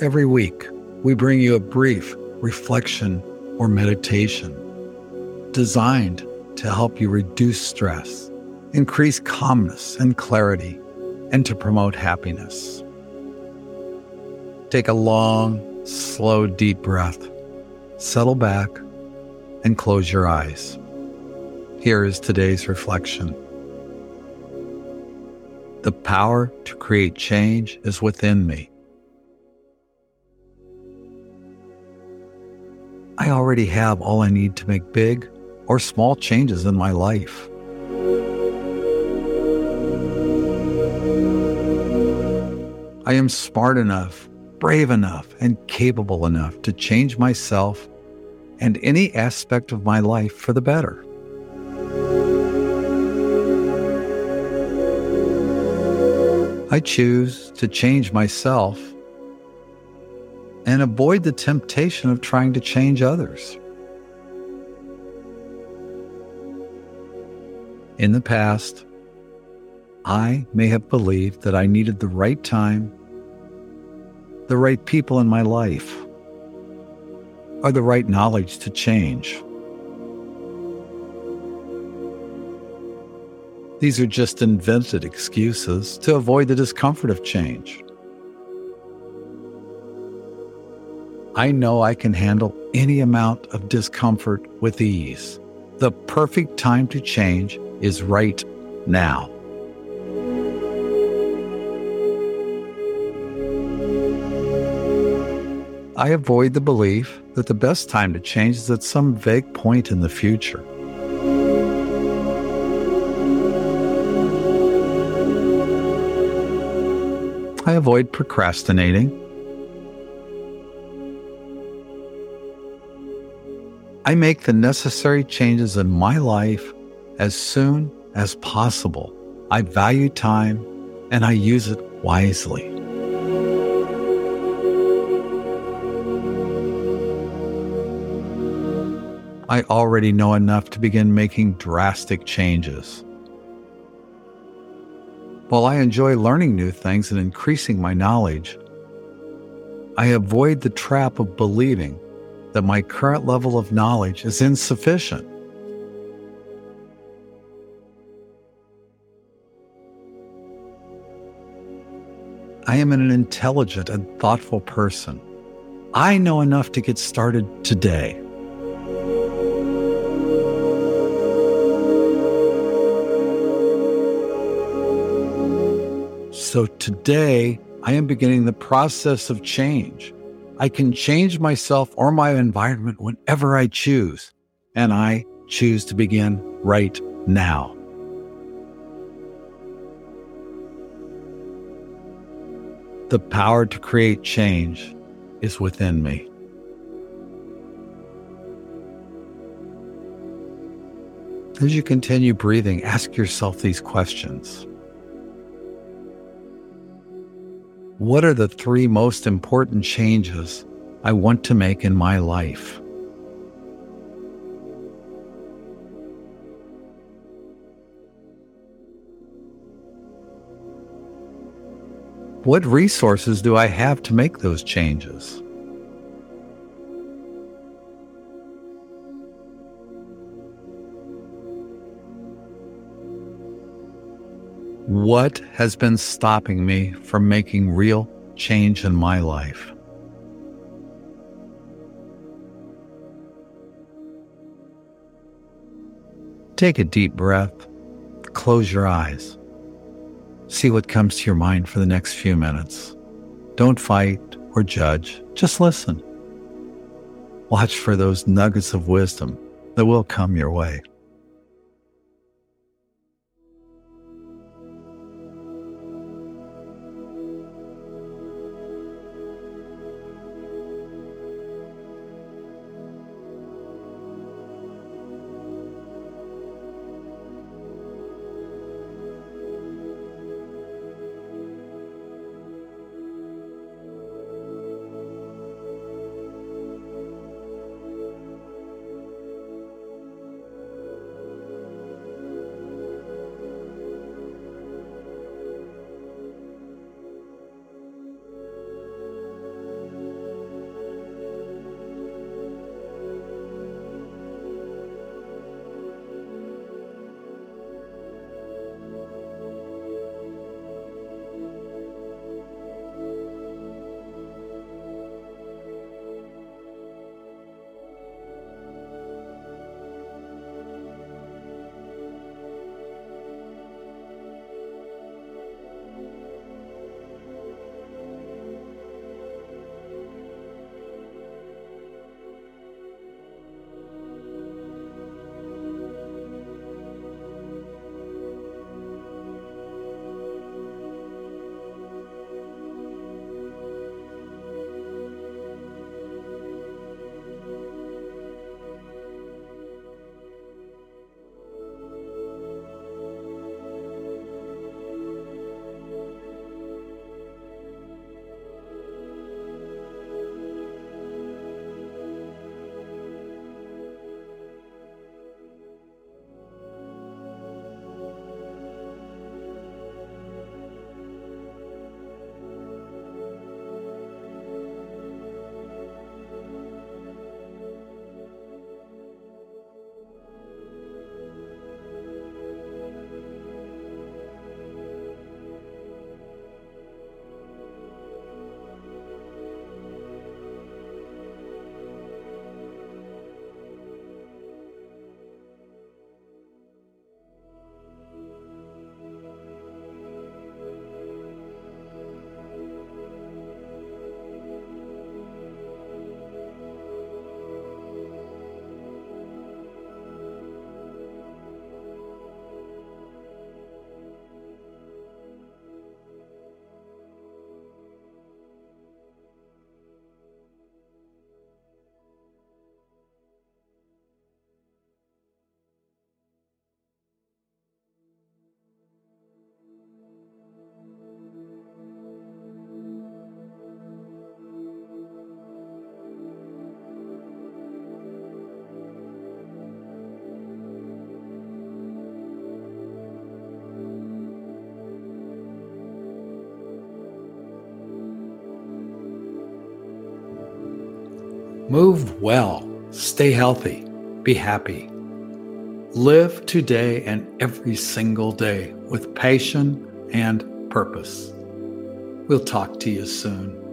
Every week, we bring you a brief reflection or meditation designed to help you reduce stress, increase calmness and clarity, and to promote happiness. Take a long, slow, deep breath, settle back, and close your eyes. Here is today's reflection. The power to create change is within me. I already have all I need to make big or small changes in my life. I am smart enough, brave enough, and capable enough to change myself and any aspect of my life for the better. I choose to change myself and avoid the temptation of trying to change others. In the past, I may have believed that I needed the right time, the right people in my life, or the right knowledge to change. These are just invented excuses to avoid the discomfort of change. I know I can handle any amount of discomfort with ease. The perfect time to change is right now. I avoid the belief that the best time to change is at some vague point in the future. I avoid procrastinating. I make the necessary changes in my life as soon as possible. I value time and I use it wisely. I already know enough to begin making drastic changes. While I enjoy learning new things and increasing my knowledge, I avoid the trap of believing that my current level of knowledge is insufficient. I am an intelligent and thoughtful person. I know enough to get started today. So today, I am beginning the process of change. I can change myself or my environment whenever I choose, and I choose to begin right now. The power to create change is within me. As you continue breathing, ask yourself these questions. What are the three most important changes I want to make in my life? What resources do I have to make those changes? What has been stopping me from making real change in my life? Take a deep breath, close your eyes, see what comes to your mind for the next few minutes. Don't fight or judge, just listen. Watch for those nuggets of wisdom that will come your way. Move well, stay healthy, be happy. Live today and every single day with passion and purpose. We'll talk to you soon.